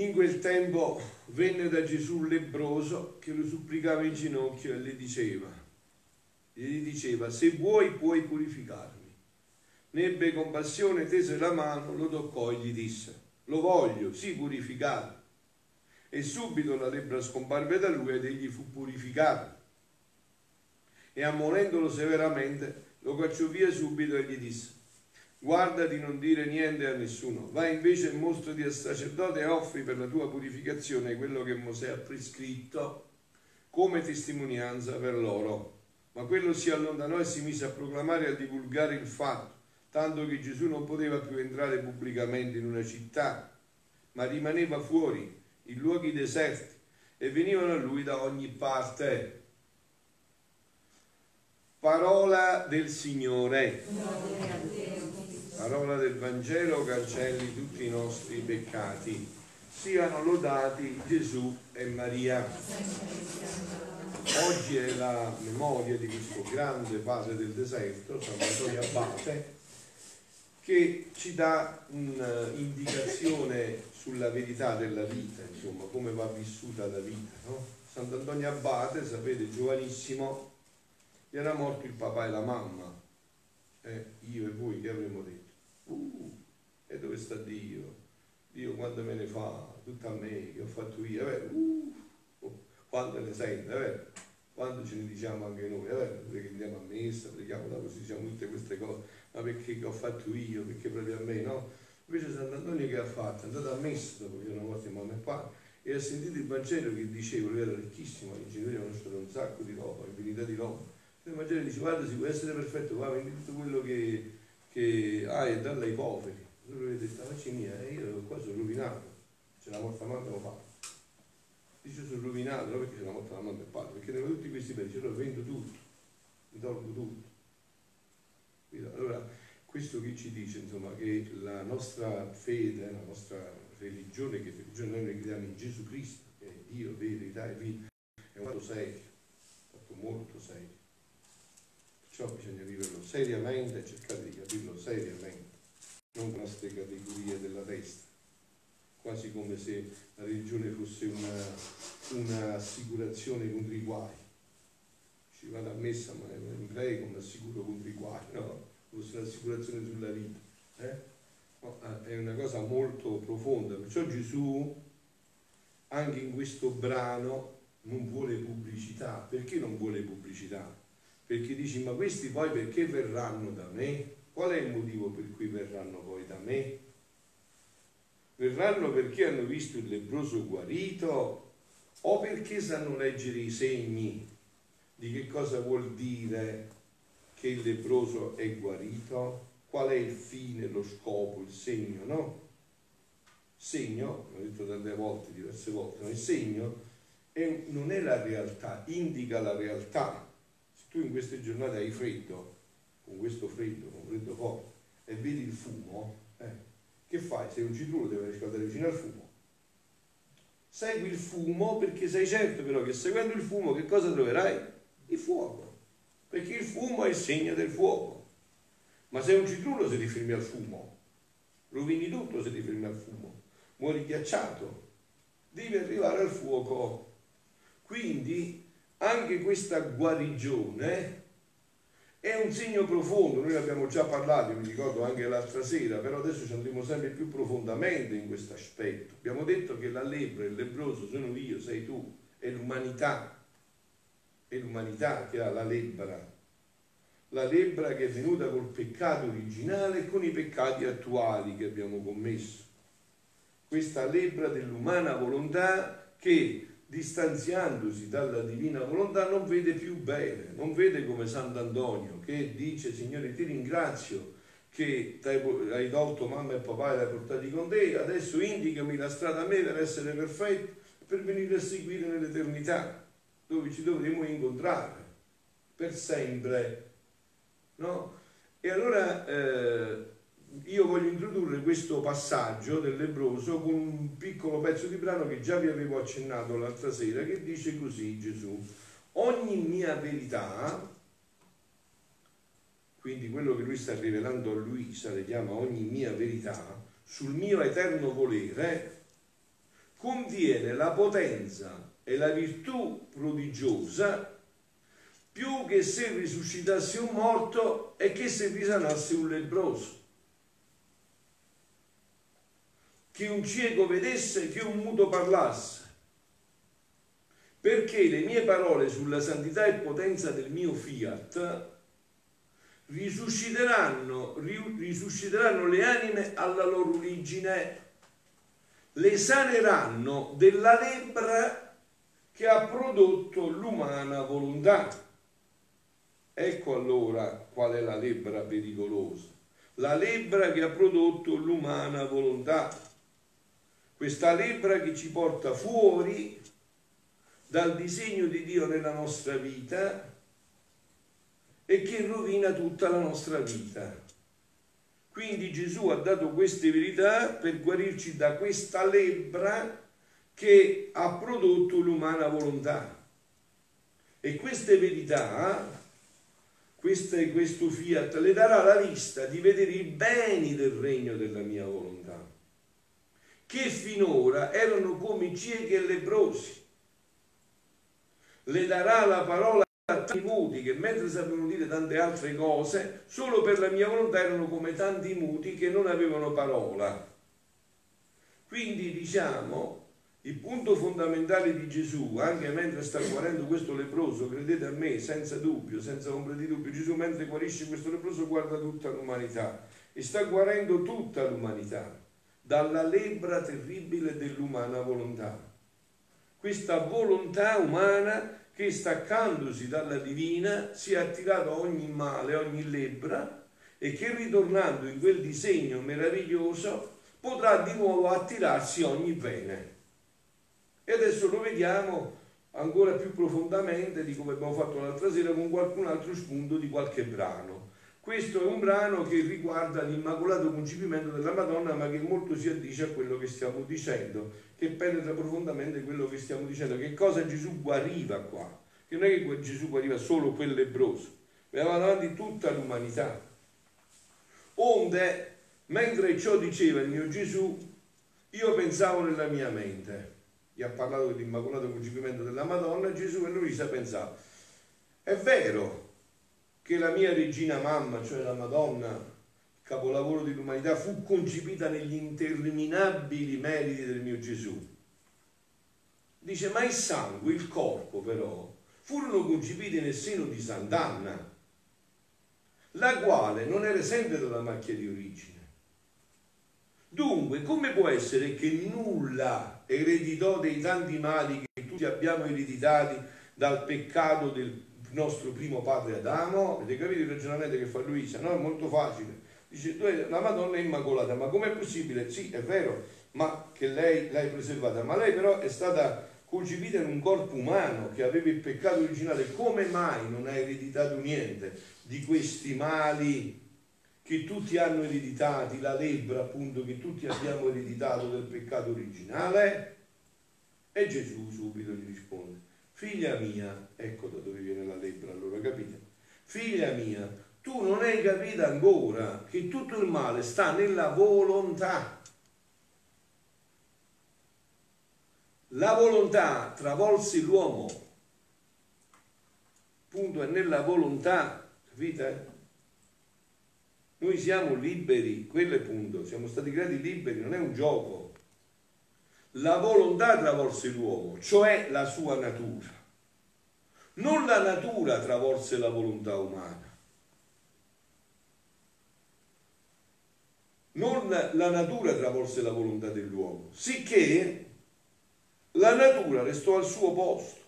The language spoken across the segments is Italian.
In quel tempo venne da Gesù un lebroso che lo supplicava in ginocchio e le diceva, gli diceva, se vuoi puoi purificarmi. Ne ebbe compassione, tese la mano, lo toccò e gli disse, lo voglio, sì purificato. E subito la lebbra scomparve da lui ed egli fu purificato. E ammonendolo severamente, lo cacciò via subito e gli disse, guarda di non dire niente a nessuno, vai invece e mostrati al sacerdote e offri per la tua purificazione quello che Mosè ha prescritto come testimonianza per loro. Ma quello si allontanò e si mise a proclamare e a divulgare il fatto, tanto che Gesù non poteva più entrare pubblicamente in una città, ma rimaneva fuori, in luoghi deserti, e venivano a lui da ogni parte. Parola del Signore. Parola del Vangelo cancelli tutti i nostri peccati. Siano lodati Gesù e Maria. Oggi è la memoria di questo grande padre del deserto, San Antonio Abate, che ci dà un'indicazione sulla verità della vita, insomma, come va vissuta la vita. No? Sant'Antonio Abate, sapete, giovanissimo, gli era morto il papà e la mamma. Eh, io e voi che avremmo detto? Uh, e dove sta Dio? Dio quando me ne fa? Tutto a me, che ho fatto io, è? Uh, quando ne sente, è? Quando ce ne diciamo anche noi, è vero? Perché andiamo a messa, preghiamo la così, diciamo tutte queste cose ma perché che ho fatto io, perché proprio a me, no? Invece Sant'Antonio che ha fatto? È andato a messa dopo che volta in mamma e padre e ha sentito il Vangelo che diceva, lui era ricchissimo, i genitori conoscono un sacco di roba, infinità di roba. Il Vangelo dice, guarda, si può essere perfetto, va, vendi tutto quello che, che hai e darlo ai poveri. Lui ha detto, facci mia, eh, io qua sono rovinato, c'è la morta mamma e padre. Dice, sono rovinato, non perché c'è la morta mamma e padre, perché ne tutti questi ce lo vendo tutto, mi tolgo tutto. Allora, questo che ci dice, insomma, che la nostra fede, la nostra religione, che religione noi crediamo in Gesù Cristo, che è Dio, verità e vita, è un fatto serio, un fatto molto serio. Perciò bisogna viverlo seriamente e cercare di capirlo seriamente, non con queste categorie della testa, quasi come se la religione fosse un'assicurazione una contro i guai ci vado a messa, ma mi prego, mi assicuro contro i guai, no? Fosse un'assicurazione sulla vita. Eh? No, eh, è una cosa molto profonda, perciò Gesù anche in questo brano non vuole pubblicità. Perché non vuole pubblicità? Perché dici, ma questi poi perché verranno da me? Qual è il motivo per cui verranno poi da me? Verranno perché hanno visto il lebroso guarito o perché sanno leggere i segni di che cosa vuol dire che il lebroso è guarito, qual è il fine, lo scopo, il segno, no? Segno, l'ho detto tante volte, diverse volte, ma il segno è, non è la realtà, indica la realtà. Tu in queste giornate hai freddo, con questo freddo, con freddo forte, e vedi il fumo, eh, che fai? Sei un citrulo, devi riscaldare vicino al fumo. Segui il fumo perché sei certo però che seguendo il fumo che cosa troverai? il fuoco, perché il fumo è il segno del fuoco. Ma se un citrulo se ti fermi al fumo, rovini tutto se ti fermi al fumo, muori ghiacciato, devi arrivare al fuoco. Quindi anche questa guarigione è un segno profondo, noi abbiamo già parlato, mi ricordo anche l'altra sera, però adesso ci andremo sempre più profondamente in questo aspetto. Abbiamo detto che la lepre, il lebroso sono io, sei tu, è l'umanità è l'umanità che ha la lebbra, la lebbra che è venuta col peccato originale e con i peccati attuali che abbiamo commesso. Questa lebbra dell'umana volontà che distanziandosi dalla divina volontà non vede più bene, non vede come Sant'Antonio che dice Signore ti ringrazio che hai tolto mamma e papà e li hai portati con te, adesso indicami la strada a me per essere perfetto, per venire a seguire nell'eternità dove ci dovremo incontrare per sempre. No? E allora eh, io voglio introdurre questo passaggio del lebroso con un piccolo pezzo di brano che già vi avevo accennato l'altra sera, che dice così Gesù, ogni mia verità, quindi quello che lui sta rivelando a Luisa, le chiama ogni mia verità, sul mio eterno volere, contiene la potenza e la virtù prodigiosa più che se risuscitasse un morto e che se risanasse un lebroso. Che un cieco vedesse, che un muto parlasse. Perché le mie parole sulla santità e potenza del mio fiat risusciteranno, risusciteranno le anime alla loro origine, le saneranno della lebbra che ha prodotto l'umana volontà. Ecco allora qual è la lebbra pericolosa. La lebbra che ha prodotto l'umana volontà. Questa lebbra che ci porta fuori dal disegno di Dio nella nostra vita e che rovina tutta la nostra vita. Quindi Gesù ha dato queste verità per guarirci da questa lebbra che ha prodotto l'umana volontà. E queste verità, queste, questo fiat, le darà la vista di vedere i beni del regno della mia volontà, che finora erano come ciechi e lebrosi. Le darà la parola tanti muti che mentre sapevano dire tante altre cose, solo per la mia volontà erano come tanti muti che non avevano parola. Quindi diciamo, il punto fondamentale di Gesù, anche mentre sta guarendo questo leproso, credete a me, senza dubbio, senza ombra di dubbio, Gesù mentre guarisce questo leproso guarda tutta l'umanità e sta guarendo tutta l'umanità dalla lebbra terribile dell'umana volontà. Questa volontà umana che staccandosi dalla divina si è attirato a ogni male, ogni lebbra e che ritornando in quel disegno meraviglioso potrà di nuovo attirarsi ogni bene. E adesso lo vediamo ancora più profondamente di come abbiamo fatto l'altra sera con qualcun altro spunto di qualche brano. Questo è un brano che riguarda l'immacolato concepimento della Madonna, ma che molto si addice a quello che stiamo dicendo, che penetra profondamente quello che stiamo dicendo. Che cosa Gesù guariva qua? Che non è che Gesù guariva solo quel lebroso, aveva davanti tutta l'umanità. Onde, mentre ciò diceva il mio Gesù, io pensavo nella mia mente. Gli ha parlato dell'immacolato concepimento della Madonna, Gesù e Luisa pensava, è vero che la mia regina mamma, cioè la Madonna, capolavoro dell'umanità, fu concepita negli interminabili meriti del mio Gesù. Dice, ma il sangue, il corpo però, furono concepiti nel seno di Sant'Anna, la quale non era esente dalla macchia di origine. Dunque, come può essere che nulla ereditò dei tanti mali che tutti abbiamo ereditati dal peccato del nostro primo padre Adamo, avete capito il ragionamento che fa Luisa? No, è molto facile. Dice, la Madonna è immacolata, ma com'è possibile? Sì, è vero, ma che lei l'hai preservata, ma lei però è stata concepita in un corpo umano che aveva il peccato originale, come mai non ha ereditato niente di questi mali che tutti hanno ereditati, la lebbra appunto che tutti abbiamo ereditato del peccato originale? E Gesù subito gli risponde, Figlia mia, ecco da dove viene la lebbra, allora capite? Figlia mia, tu non hai capito ancora che tutto il male sta nella volontà. La volontà travolse l'uomo, punto è nella volontà, capite? Noi siamo liberi, quello è punto, siamo stati creati liberi, non è un gioco la volontà travolse l'uomo, cioè la sua natura. Non la natura travolse la volontà umana. Non la natura travolse la volontà dell'uomo, sicché la natura restò al suo posto,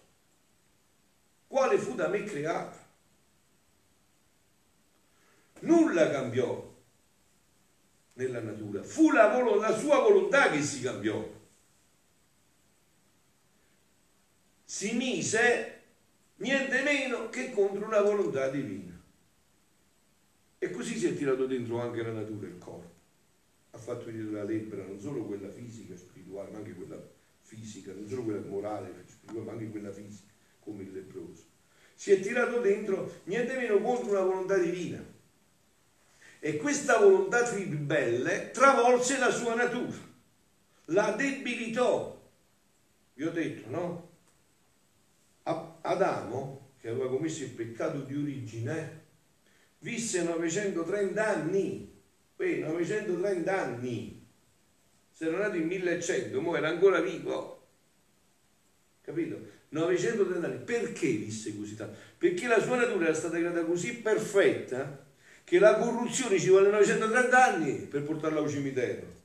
quale fu da me creata. Nulla cambiò nella natura, fu la, la sua volontà che si cambiò. si mise niente meno che contro una volontà divina. E così si è tirato dentro anche la natura e il corpo. Ha fatto venire la lebbra, non solo quella fisica, spirituale, ma anche quella fisica, non solo quella morale, spirituale, ma anche quella fisica, come il lebbroso. Si è tirato dentro niente meno contro una volontà divina. E questa volontà ribelle travolse la sua natura, la debilitò, Vi ho detto, no? Adamo, che aveva commesso il peccato di origine, visse 930 anni. Poi 930 anni. Se era nato in 1100, mo era ancora vivo. Capito? 930 anni. Perché visse così tanto? Perché la sua natura era stata creata così perfetta che la corruzione ci vuole 930 anni per portarla al cimitero.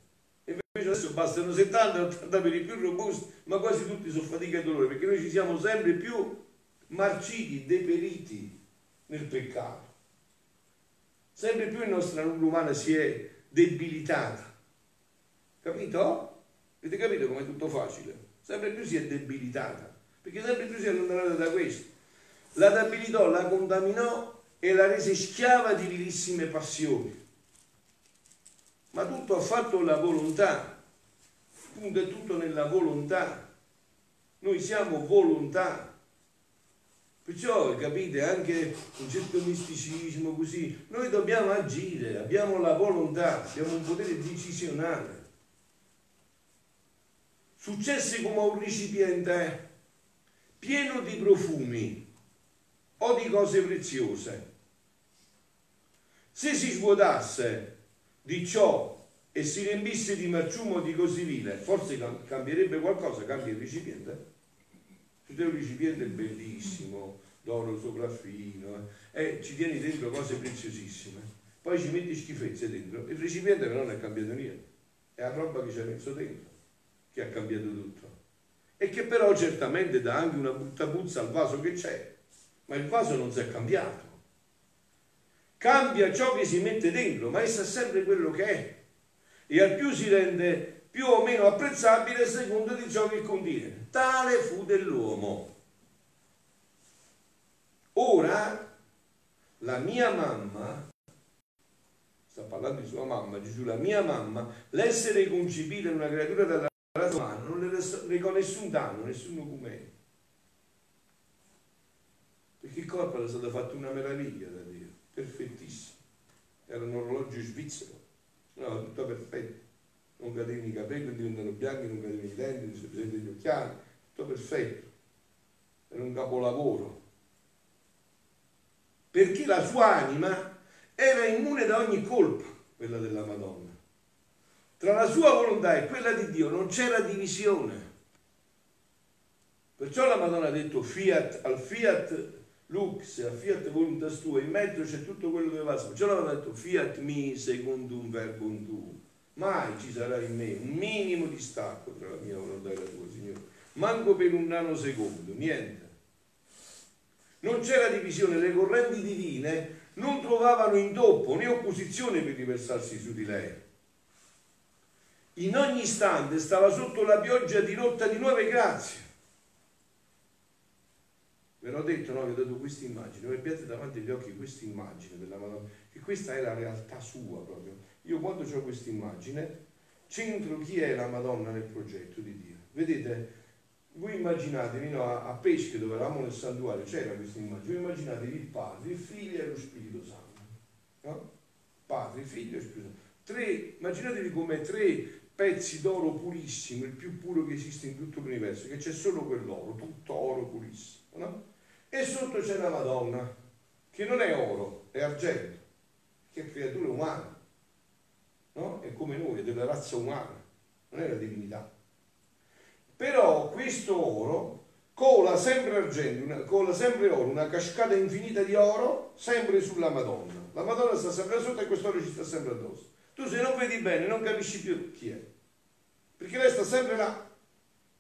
Invece adesso bastano 70, 80 per i più robusti, ma quasi tutti sono fatica e dolore, perché noi ci siamo sempre più marciti, deperiti nel peccato. Sempre più la nostra natura umana si è debilitata. Capito? Avete capito com'è tutto facile? Sempre più si è debilitata, perché sempre più si è allontanata da questo. La debilità la contaminò e la rese schiava di vilissime passioni. Ma tutto ha fatto la volontà, punto è tutto nella volontà. Noi siamo volontà. Perciò, capite, anche un certo misticismo così, noi dobbiamo agire, abbiamo la volontà, abbiamo un potere decisionale. Successe come un recipiente pieno di profumi o di cose preziose. Se si svuotasse di ciò e si riempisse di marciumo di così vile, forse cambierebbe qualcosa, cambia il recipiente. Un recipiente bellissimo, d'oro sopraffino, e eh, ci tieni dentro cose preziosissime, poi ci metti schifezze dentro, il recipiente però non è cambiato niente, è la roba che ci hai messo dentro che ha cambiato tutto. E che però certamente dà anche una brutta puzza al vaso che c'è, ma il vaso non si è cambiato. Cambia ciò che si mette dentro, ma esso è sempre quello che è. E al più si rende più o meno apprezzabile a seconda di ciò che contiene. Tale fu dell'uomo. Ora, la mia mamma, sta parlando di sua mamma, Gesù, la mia mamma, l'essere concepita in una creatura dalla razza umana, non le recò nessun danno, nessun documento. Perché il corpo era stato fatto una meraviglia da Dio, perfettissimo. Era un orologio svizzero, no, tutto perfetto. Non cadevano i capelli, diventano bianchi, non cadevano i denti, non si presentano gli occhiali, tutto perfetto. Era un capolavoro. Perché la sua anima era immune da ogni colpa, quella della Madonna. Tra la sua volontà e quella di Dio non c'era divisione. Perciò la Madonna ha detto fiat al fiat lux, a fiat voluntas tua, in mezzo c'è tutto quello che va. Perciò l'aveva detto fiat mi secondo un verbo un tu. Mai ci sarà in me un minimo di stacco tra la mia volontà e la tua, Signore. Manco per un nanosecondo, niente. Non c'era divisione, le correnti divine non trovavano intoppo né opposizione per riversarsi su di lei. In ogni istante stava sotto la pioggia dirotta di nuove grazie Ve l'ho detto, no? vi ho dato questa immagine, voi abbiate davanti agli occhi questa immagine della Madonna, che questa è la realtà sua proprio. Io quando ho questa immagine, centro chi è la Madonna nel progetto di Dio. Vedete, voi immaginatevi no, a, Pesche dove eravamo nel santuario, c'era questa immagine, voi immaginatevi il Padre, il Figlio e lo Spirito Santo. No? Padre, Figlio e Spirito Santo. Tre, immaginatevi come tre pezzi d'oro purissimo, il più puro che esiste in tutto l'universo, che c'è solo quell'oro, tutto oro purissimo. No? E sotto c'è la Madonna, che non è oro, è argento, che è creatura umana, no? È come noi, è della razza umana, non è la divinità. Però questo oro cola sempre argento, una, cola sempre oro, una cascata infinita di oro, sempre sulla Madonna. La Madonna sta sempre sotto e questo oro ci sta sempre addosso. Tu se non vedi bene non capisci più chi è, perché lei sta sempre là,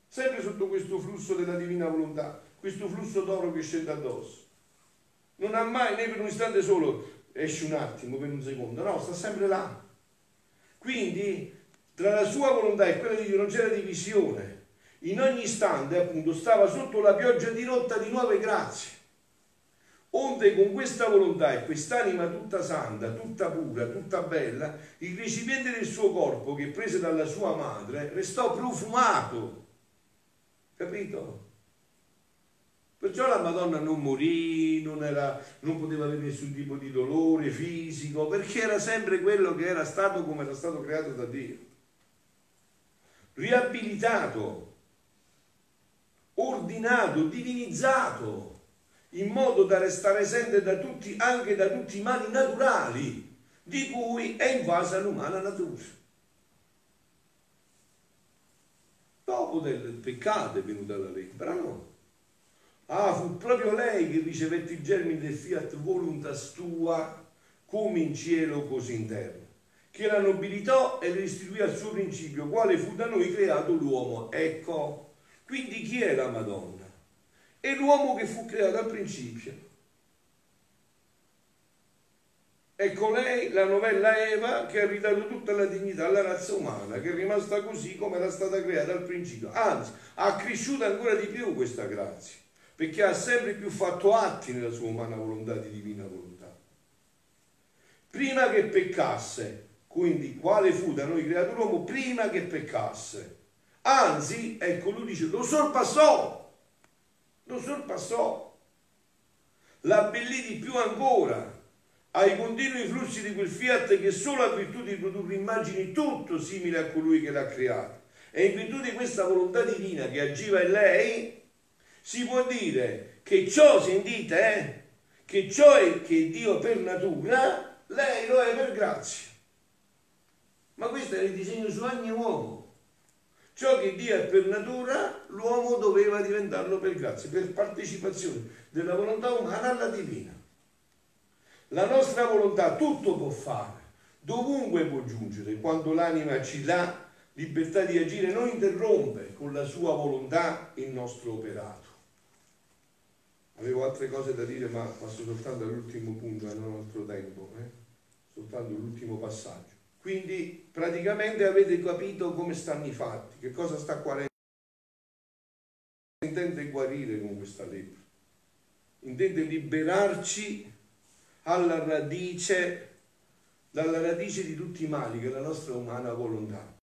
sempre sotto questo flusso della divina volontà questo flusso d'oro che scende addosso. Non ha mai, né per un istante solo, esce un attimo, per un secondo, no, sta sempre là. Quindi, tra la sua volontà e quella di Dio non c'era divisione. In ogni istante, appunto, stava sotto la pioggia dirotta di nuove grazie. Onde con questa volontà e quest'anima tutta santa, tutta pura, tutta bella, il recipiente del suo corpo che prese dalla sua madre restò profumato. Capito? Perciò la Madonna non morì, non, era, non, poteva avere nessun tipo di dolore fisico, perché era sempre quello che era stato come era stato creato da Dio. Riabilitato. ordinato, divinizzato, in modo da restare esente da tutti, anche da tutti i mali naturali di cui è invasa l'umana natura. Dopo del peccato è venuta la lebbra, no? Ah, fu proprio lei che ricevette i germi del fiat voluntas tua, come in cielo così in terra, che la nobilitò e restituì al suo principio, quale fu da noi creato l'uomo. Ecco, quindi chi è la Madonna? È l'uomo che fu creato al principio. Ecco lei, la novella Eva, che ha ridato tutta la dignità alla razza umana, che è rimasta così come era stata creata al principio. Anzi, ha cresciuto ancora di più questa grazia, perché ha sempre più fatto atti nella sua umana volontà di divina volontà. Prima che peccasse, quindi quale fu da noi creato l'uomo? Prima che peccasse. Anzi, ecco, lui dice, lo sorpassò, lo sorpassò, l'abbellì di più ancora ai continui flussi di quel fiat che solo ha virtù di produrre immagini tutto simili a colui che l'ha creato. E in virtù di questa volontà divina che agiva in lei, si può dire che ciò, sentite, eh, che ciò è che Dio per natura, lei lo è per grazia. Ma questo è il disegno su ogni uomo. Ciò che Dio è per natura, l'uomo doveva diventarlo per grazia, per partecipazione della volontà umana alla divina. La nostra volontà tutto può fare, dovunque può giungere, quando l'anima ci dà libertà di agire, non interrompe con la sua volontà il nostro operato. Avevo altre cose da dire, ma passo soltanto all'ultimo punto e non ho altro tempo, eh? soltanto l'ultimo passaggio. Quindi praticamente avete capito come stanno i fatti, che cosa sta guarendo. Intende guarire con questa lebbra, intende liberarci alla radice, dalla radice di tutti i mali che è la nostra umana volontà.